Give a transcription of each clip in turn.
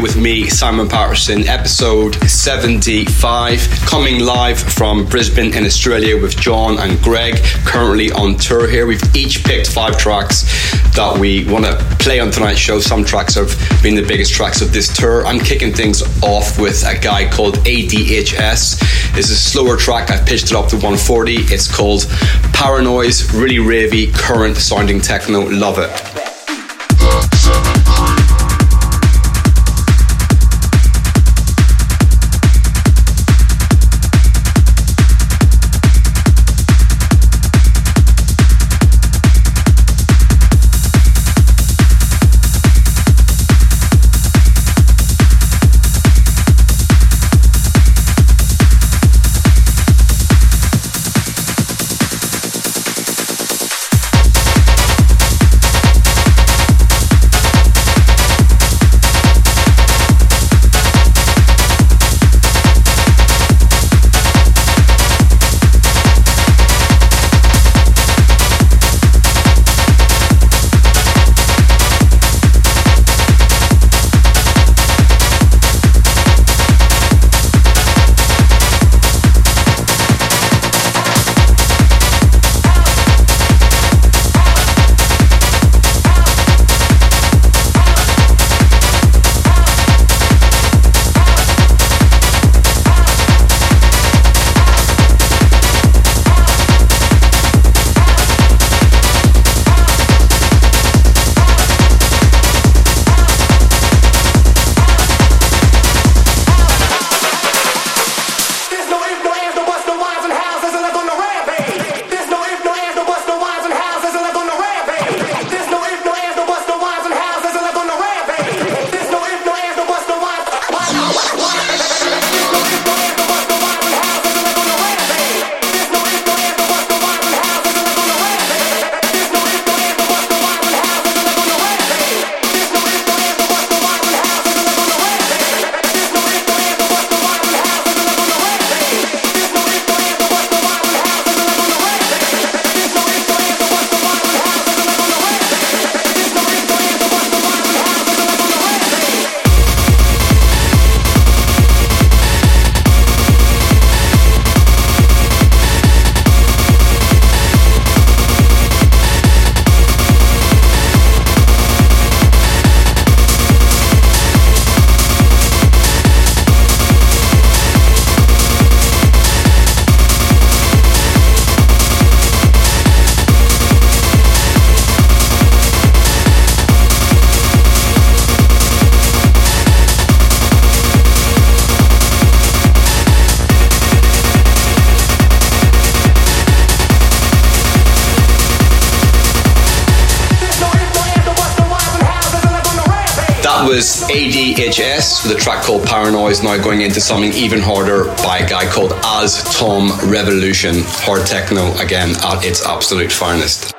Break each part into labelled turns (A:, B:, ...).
A: here with
B: me, Simon Patterson, episode 75, coming live from Brisbane in Australia with John and Greg, currently on tour here. We've each picked five tracks that we want to play on tonight's show. Some tracks have been the biggest tracks of this tour. I'm kicking things off with a guy called ADHS. It's a slower track, I've pitched it up to 140. It's called Paranoise, really ravey, current sounding techno. Love it. was ADHS with a track called Paranoise, now going into something even harder by a guy called As Tom Revolution. Hard techno again at its absolute finest.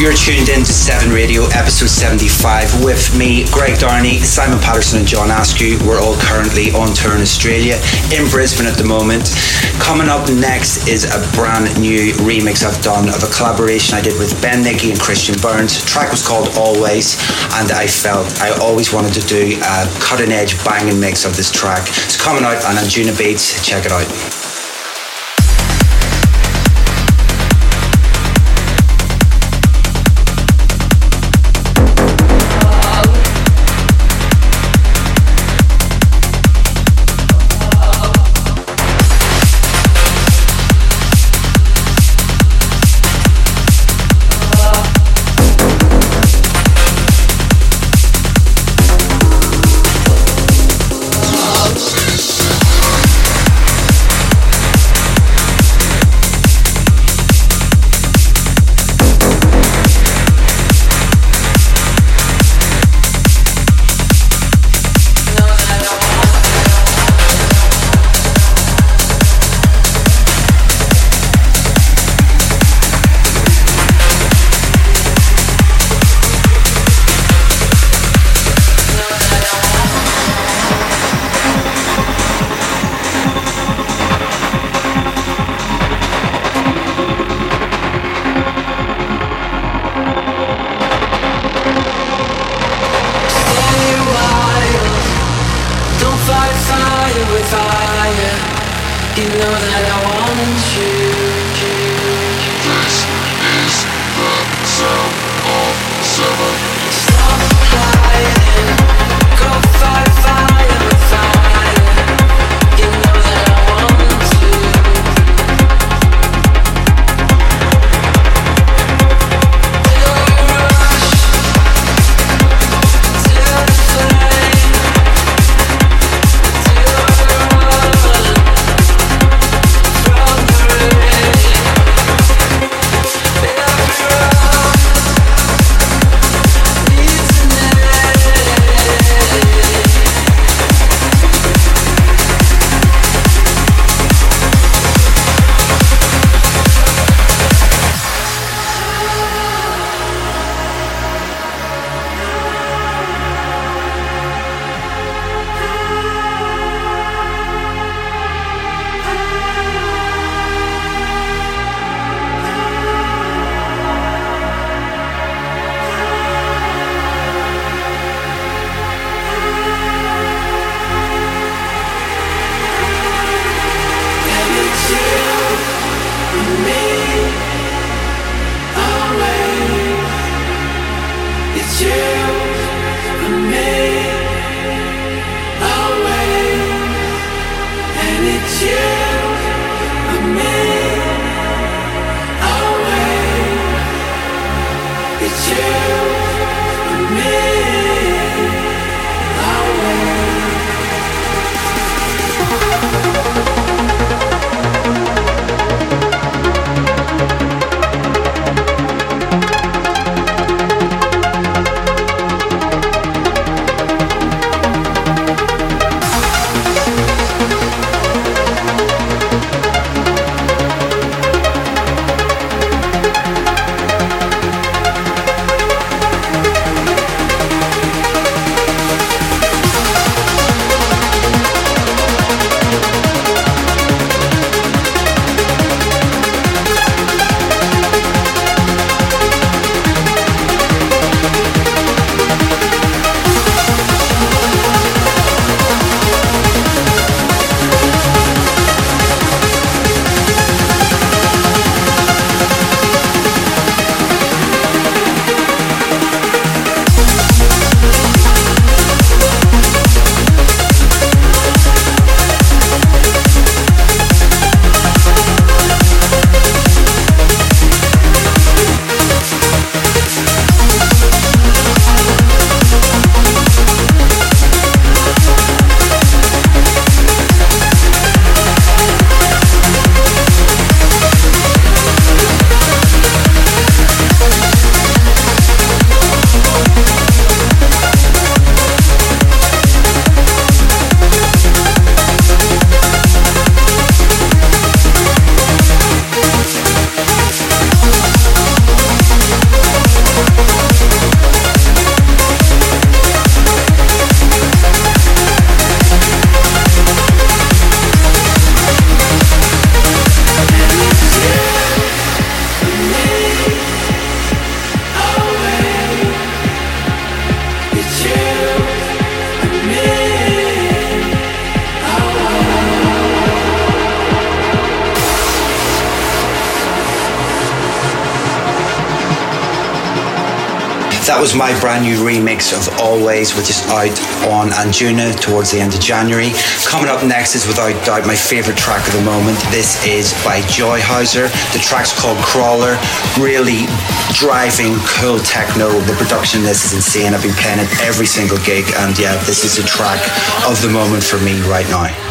C: You're tuned in to 7 Radio, episode 75, with me, Greg Downey, Simon Patterson, and John Askew. We're all currently on tour in Australia, in Brisbane at the moment. Coming up next is a brand new remix I've done of a collaboration I did with Ben Nicky and Christian Burns. The track was called Always, and I felt I always wanted to do a cutting edge banging mix of this track. It's coming out on Anjuna Beats. Check it out. Brand new remix of Always, which is out on Anjuna towards the end of January. Coming up next is without doubt my favourite track of the moment. This is by Joyhauser. The track's called Crawler. Really driving, cool techno. The production this is insane. I've been playing it every single gig, and yeah, this is the track of the moment for me right now.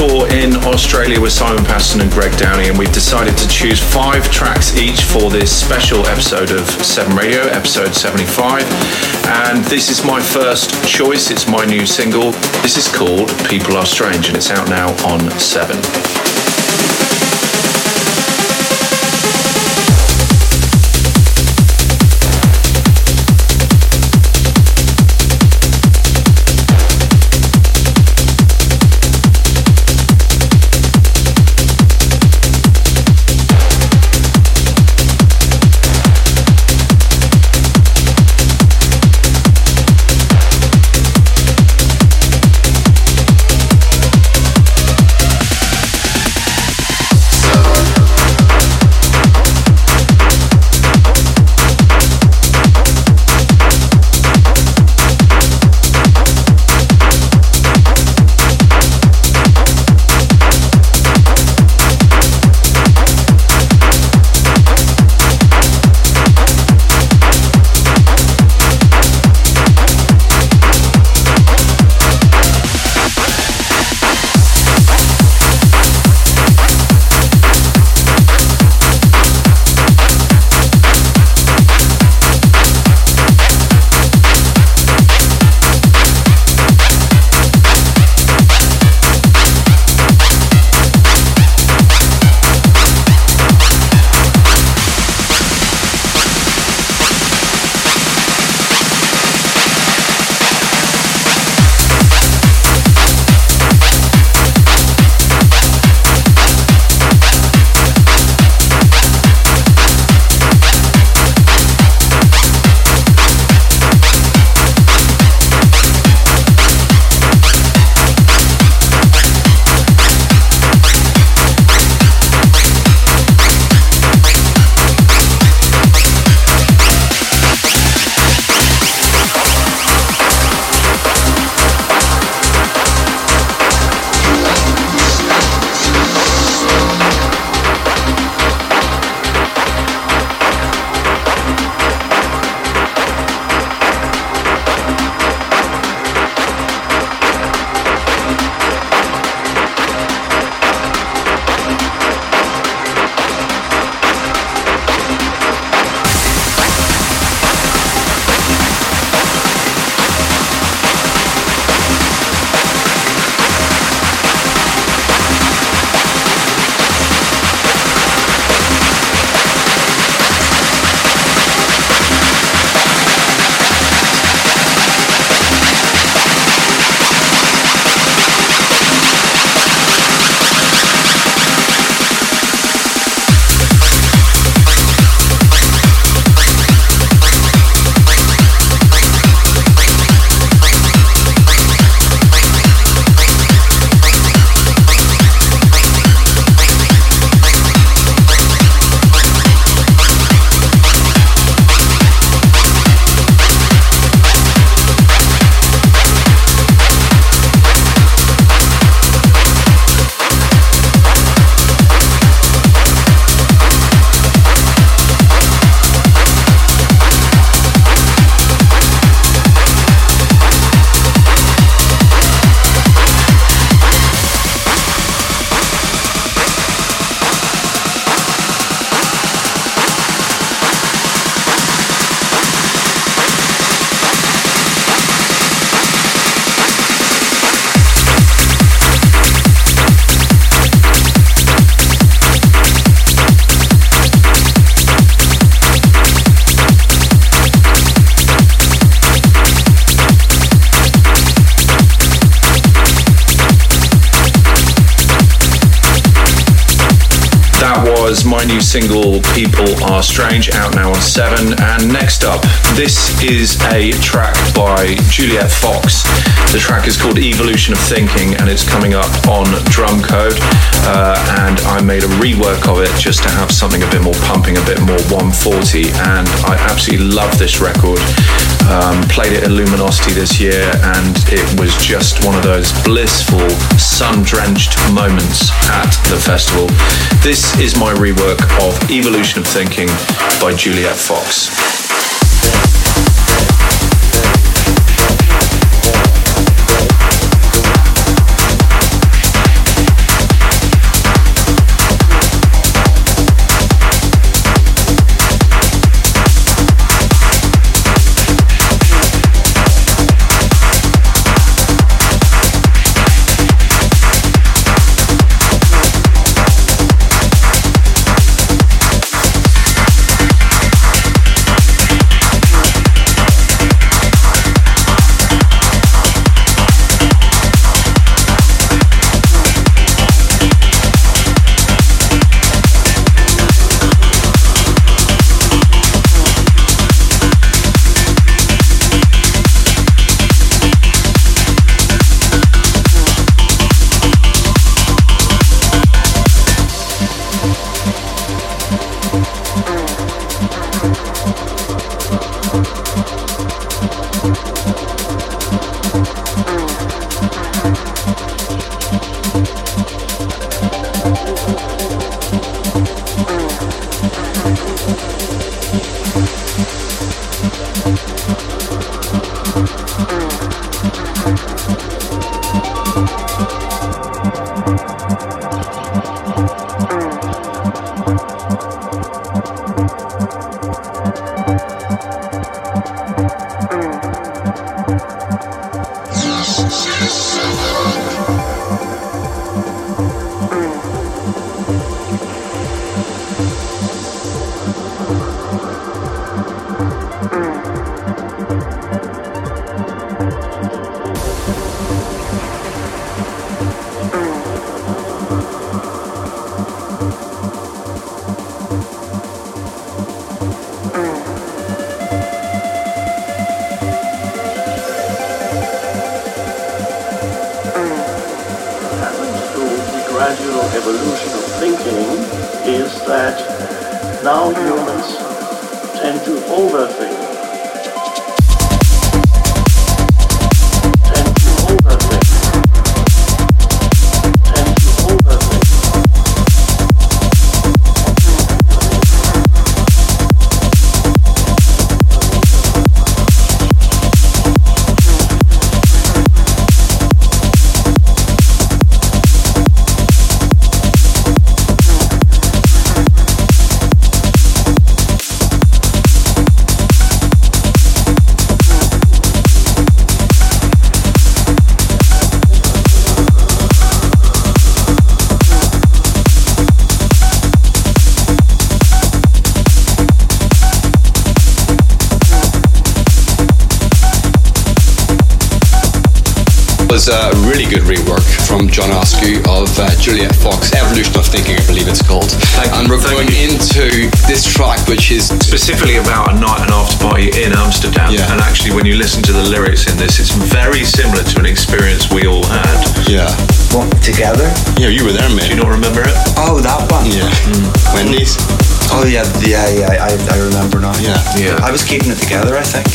D: Tour in Australia with Simon Patterson and Greg Downey, and we've decided to choose five tracks each for this special episode of 7 Radio, episode 75. And this is my first choice, it's my new single. This is called People Are Strange, and it's out now on 7. Was my new single, People Are Strange, out now on 7. And next up, this is a track by Juliet Fox. The track is called Evolution of Thinking and it's coming up on Drumcode. Uh, and I made a rework of it just to have something a bit more pumping, a bit more 140. And I absolutely love this record. Um, played it at Luminosity this year and it was just one of those blissful, sun drenched moments at the festival. This is my rework of Evolution of Thinking by Juliet Fox.
B: Of Juliet Fox, Evolution of Thinking, I believe it's called.
D: Thank
B: and we're
D: Thank
B: going
D: you.
B: into this track, which is
D: Specifically about a night and after party in Amsterdam.
B: Yeah.
D: And actually, when you listen to the lyrics in this, it's very similar to an experience we all had.
B: yeah,
C: What, together?
B: yeah, you were there, man.
D: Do you
B: mate.
D: not remember it?
C: Oh, that one.
B: Yeah, hmm. Wendy's.
C: Oh, yeah, yeah, yeah. I, I remember now.
B: Yeah.
D: Yeah.
C: I was keeping it together, I think.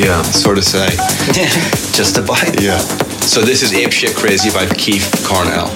D: Yeah.
B: Sort of say.
C: Just about.
B: Yeah. So this is Ape Shit Crazy by Keith Cornell.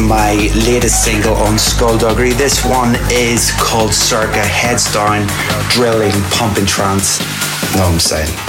A: My
C: latest single on Skullduggery. This one is called Circa Heads Down, Drilling, Pumping Trance. Know what I'm saying?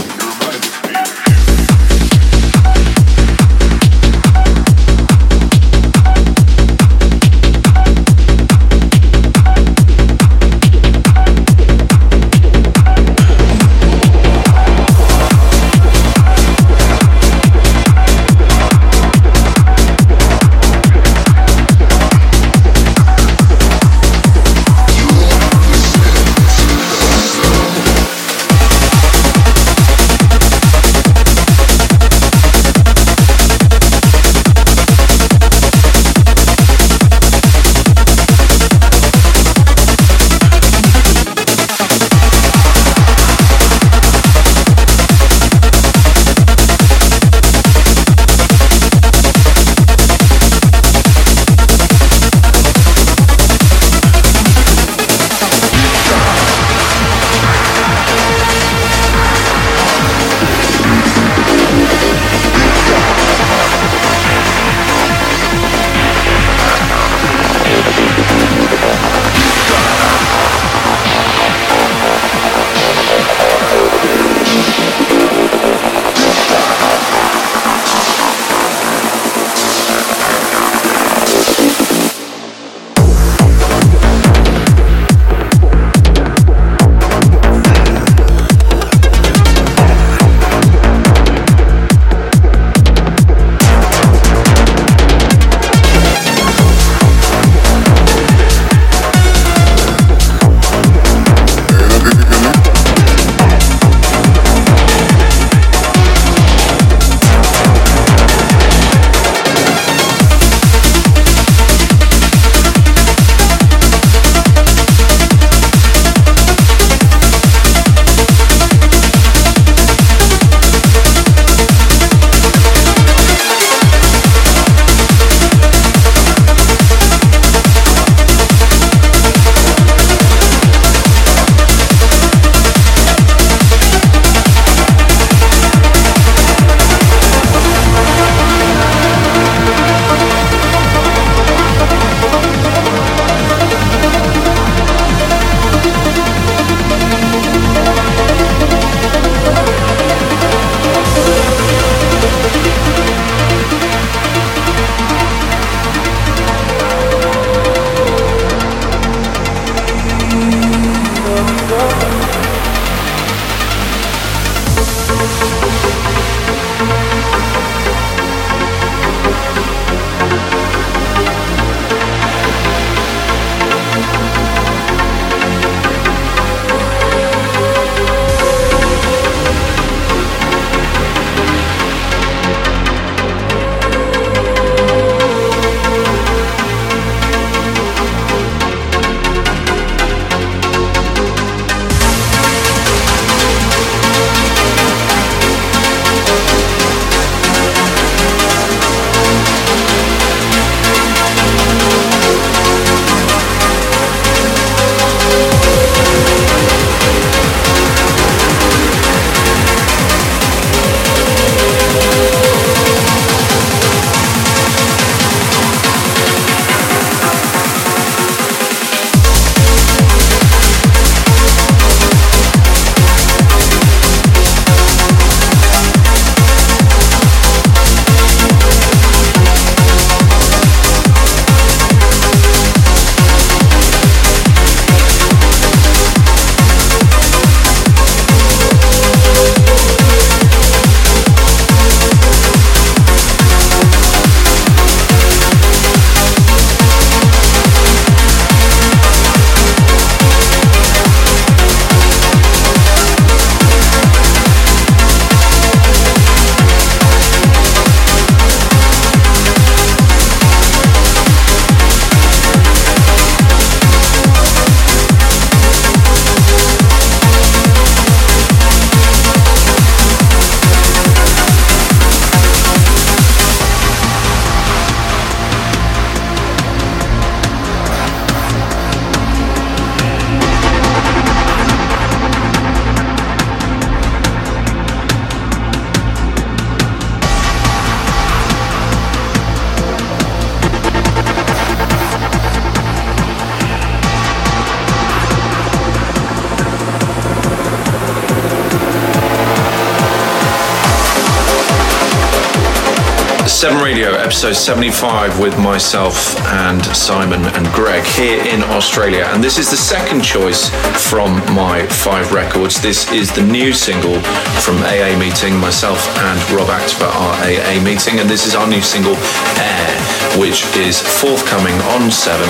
D: Episode 75, with myself and Simon and Greg here in Australia. And this is the second choice from my five records. This is the new single from AA Meeting, myself and Rob Activa are AA Meeting. And this is our new single, Air, which is forthcoming on 7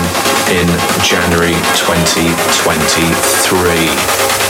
D: in January 2023.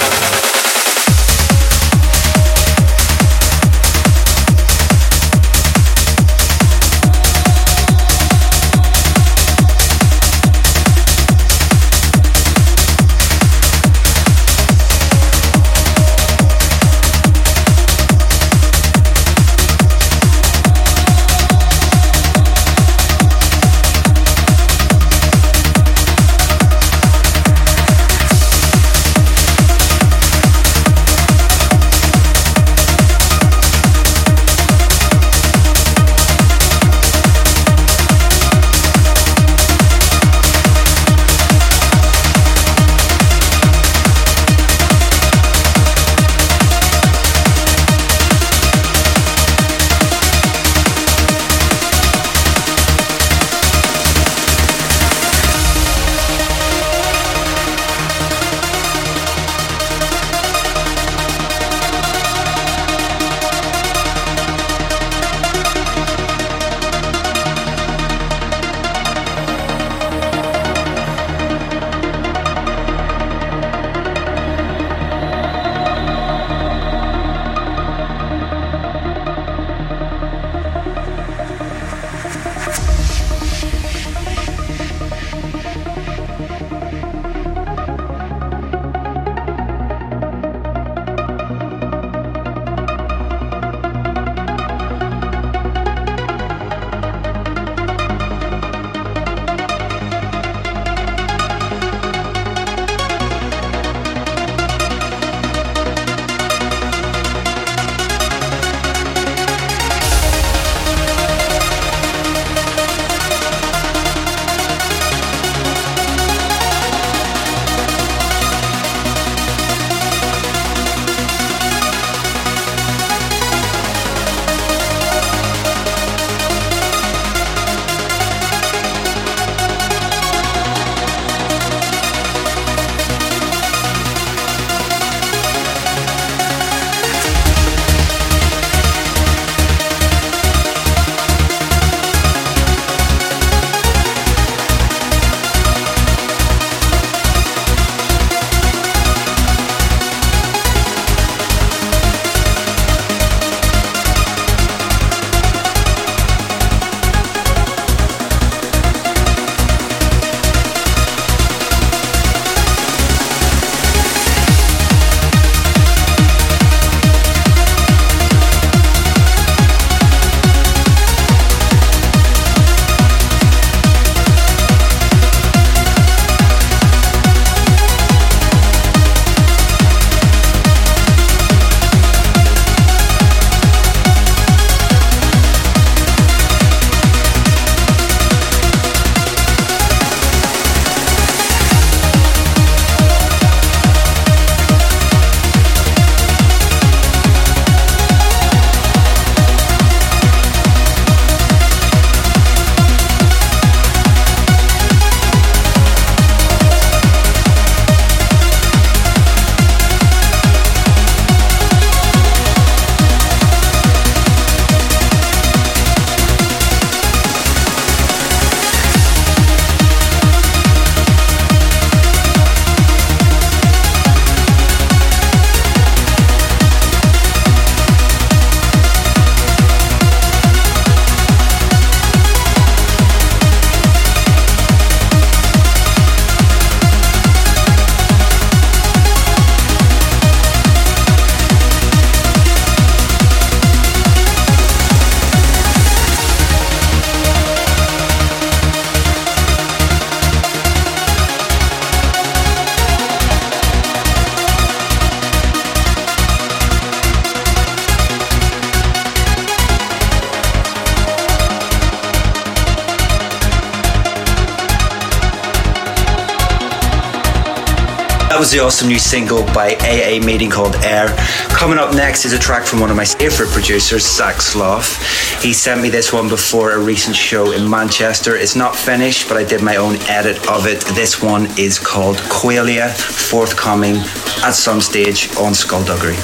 C: Was the awesome new single by AA Meeting called Air. Coming up next is a track from one of my favourite producers, Zach Sloth. He sent me this one before a recent show in Manchester. It's not finished, but I did my own edit of it. This one is called Qualia, forthcoming at some stage on Skullduggery.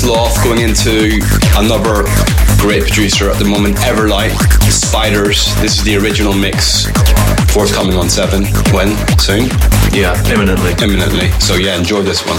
B: Sloth going into another great producer at the moment, Everlight, Spiders. This is the original mix, forthcoming on 7. When? Soon?
D: Yeah, imminently.
B: Imminently. So yeah, enjoy this one.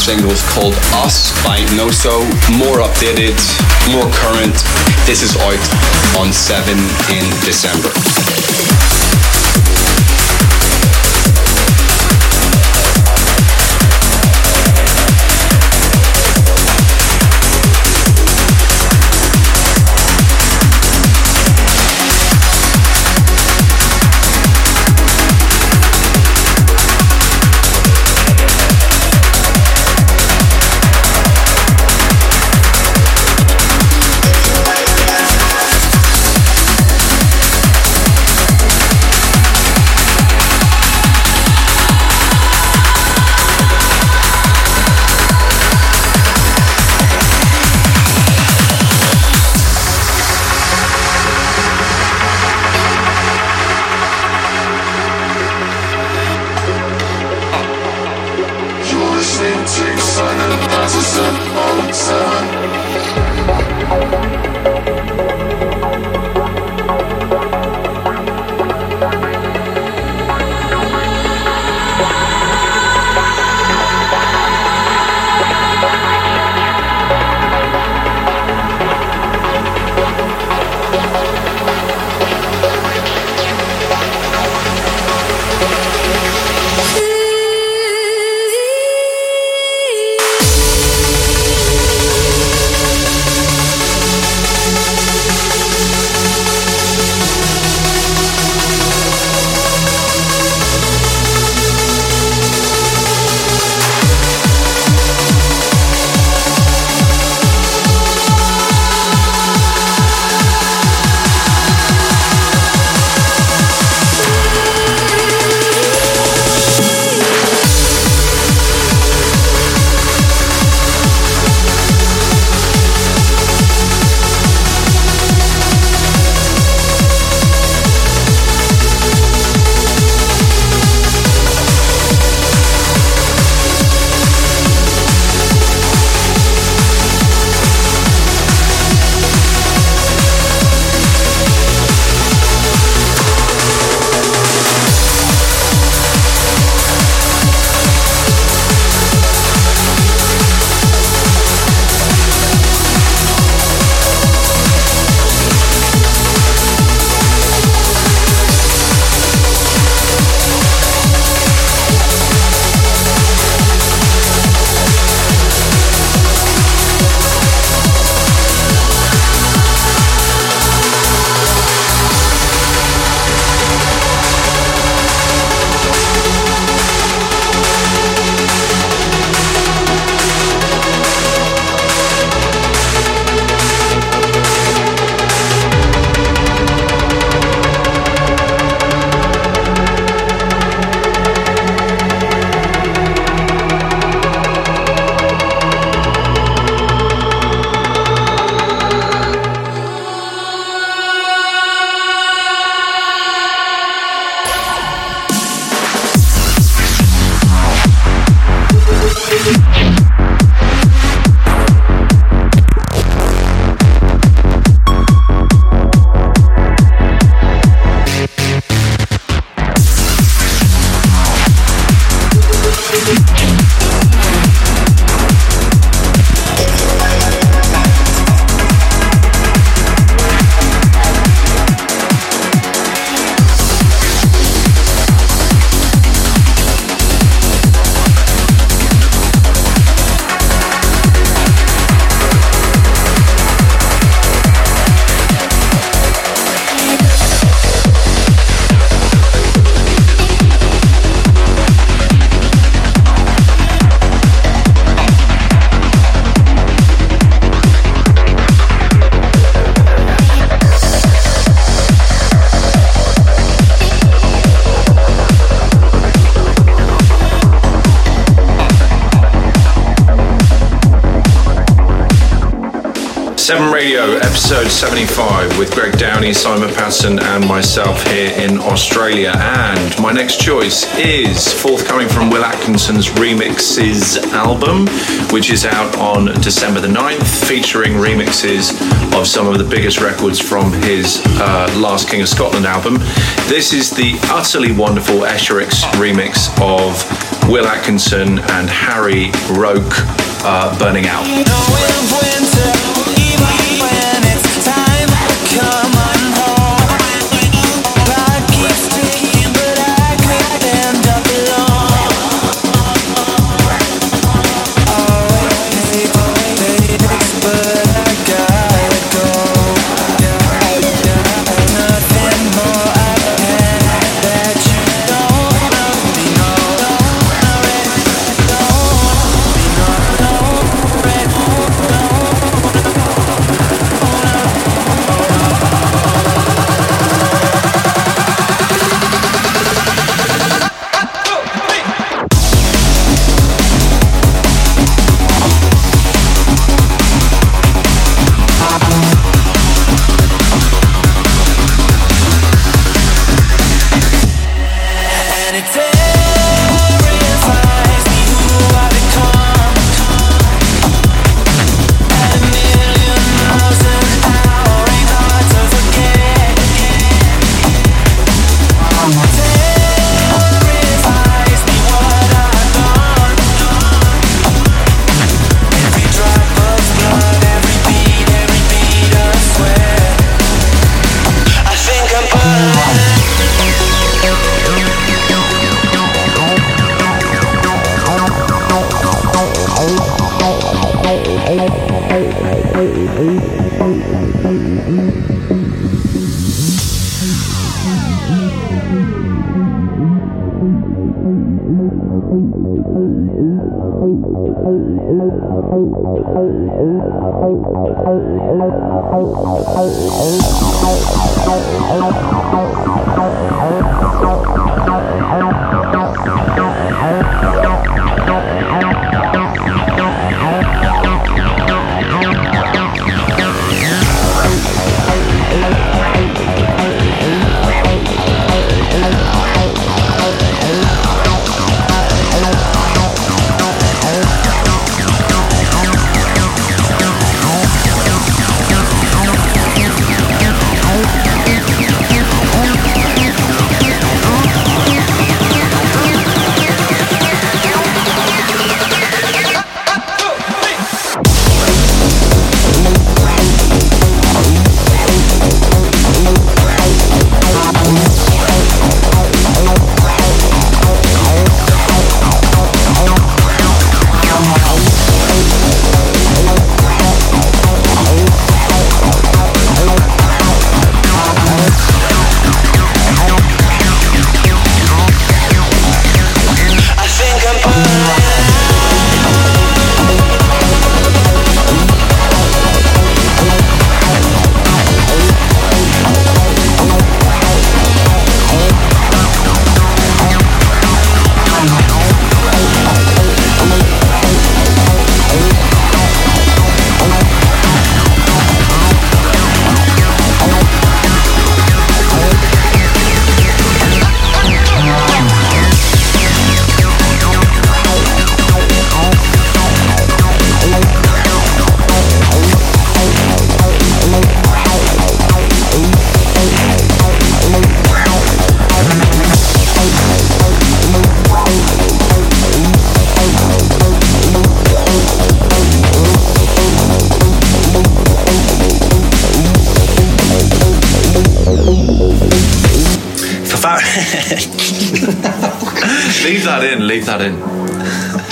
B: Singles called Us by Noso. More updated, more current. This is out on 7 in December.
E: Episode 75, with Greg Downey, Simon Patterson, and myself here in Australia. And my next choice is forthcoming from Will Atkinson's Remixes album, which is out on December the 9th, featuring remixes of some of the biggest records from his uh, Last King of Scotland album. This is the utterly wonderful Escherix remix of Will Atkinson and Harry Roke uh, Burning Out.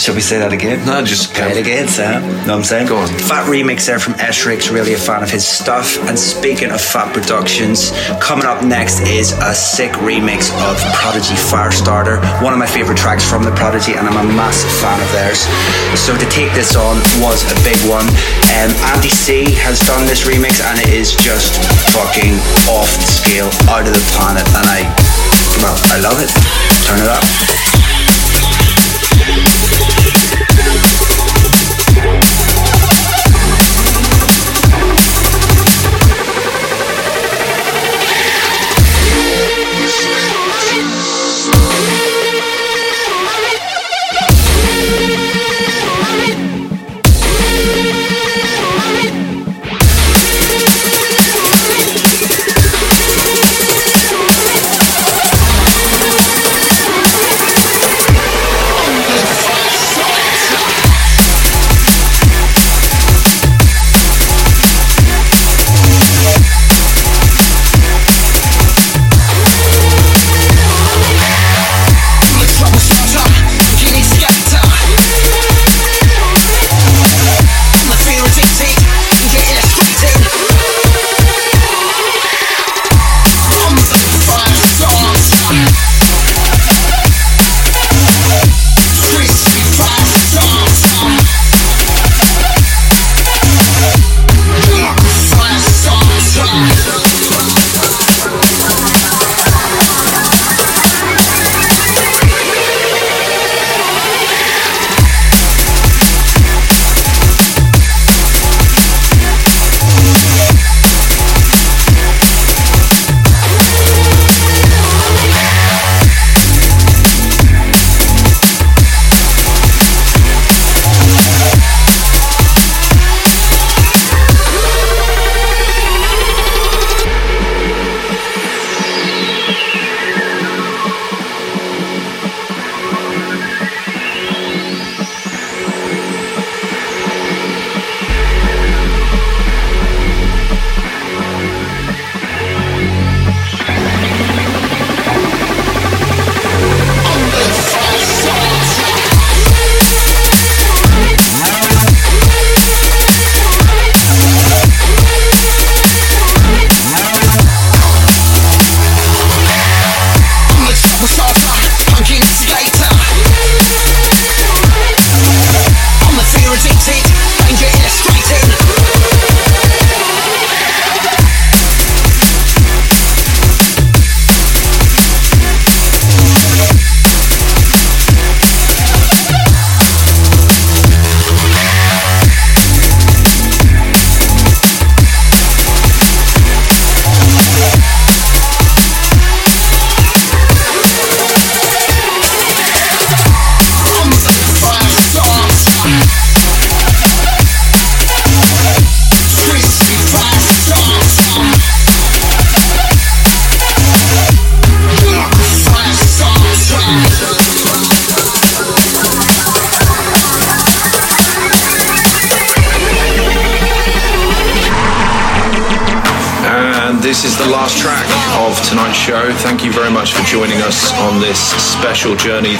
C: Shall we say that again?
E: No, just
C: play it again, Sam. Know what I'm saying?
E: Go on.
C: Fat remix there from Eshrix, really a fan of his stuff. And speaking of Fat Productions, coming up next is a sick remix of Prodigy Firestarter, one of my favourite tracks from the Prodigy, and I'm a massive fan of theirs. So to take this on was a big one. Um, Andy C has done this remix, and it is just fucking off the scale, out of the planet, and I, well, I love it. Turn it up.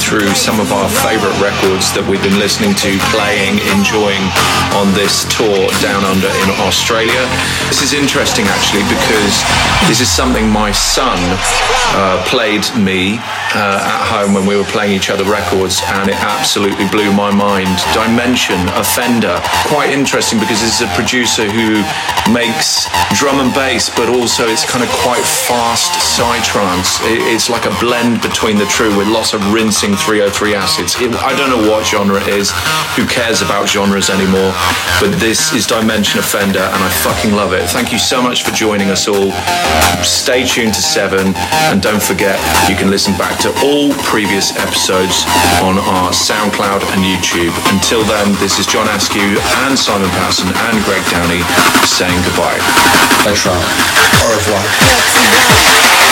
D: Through some of our favorite records that we've been listening to, playing, enjoying on this tour down under in Australia. This is interesting actually because this is something my son uh, played me uh, at home when we were playing each other records and it absolutely blew my mind. Dimension, Offender, quite interesting because this is a producer who makes drum and bass, but also it's kind of quite fast psytrance. It's like a blend between the two with lots of rinsing 303 acids. I don't know what genre it is. Who cares about genres anymore? But this is Dimension Offender, and I fucking love it. Thank you so much for joining us all. Stay tuned to Seven, and don't forget you can listen back to all previous episodes on our SoundCloud and YouTube. Until then, this is John Askew and Simon Patterson and Greg Downey saying goodbye.
F: Thanks, Ron. Au revoir.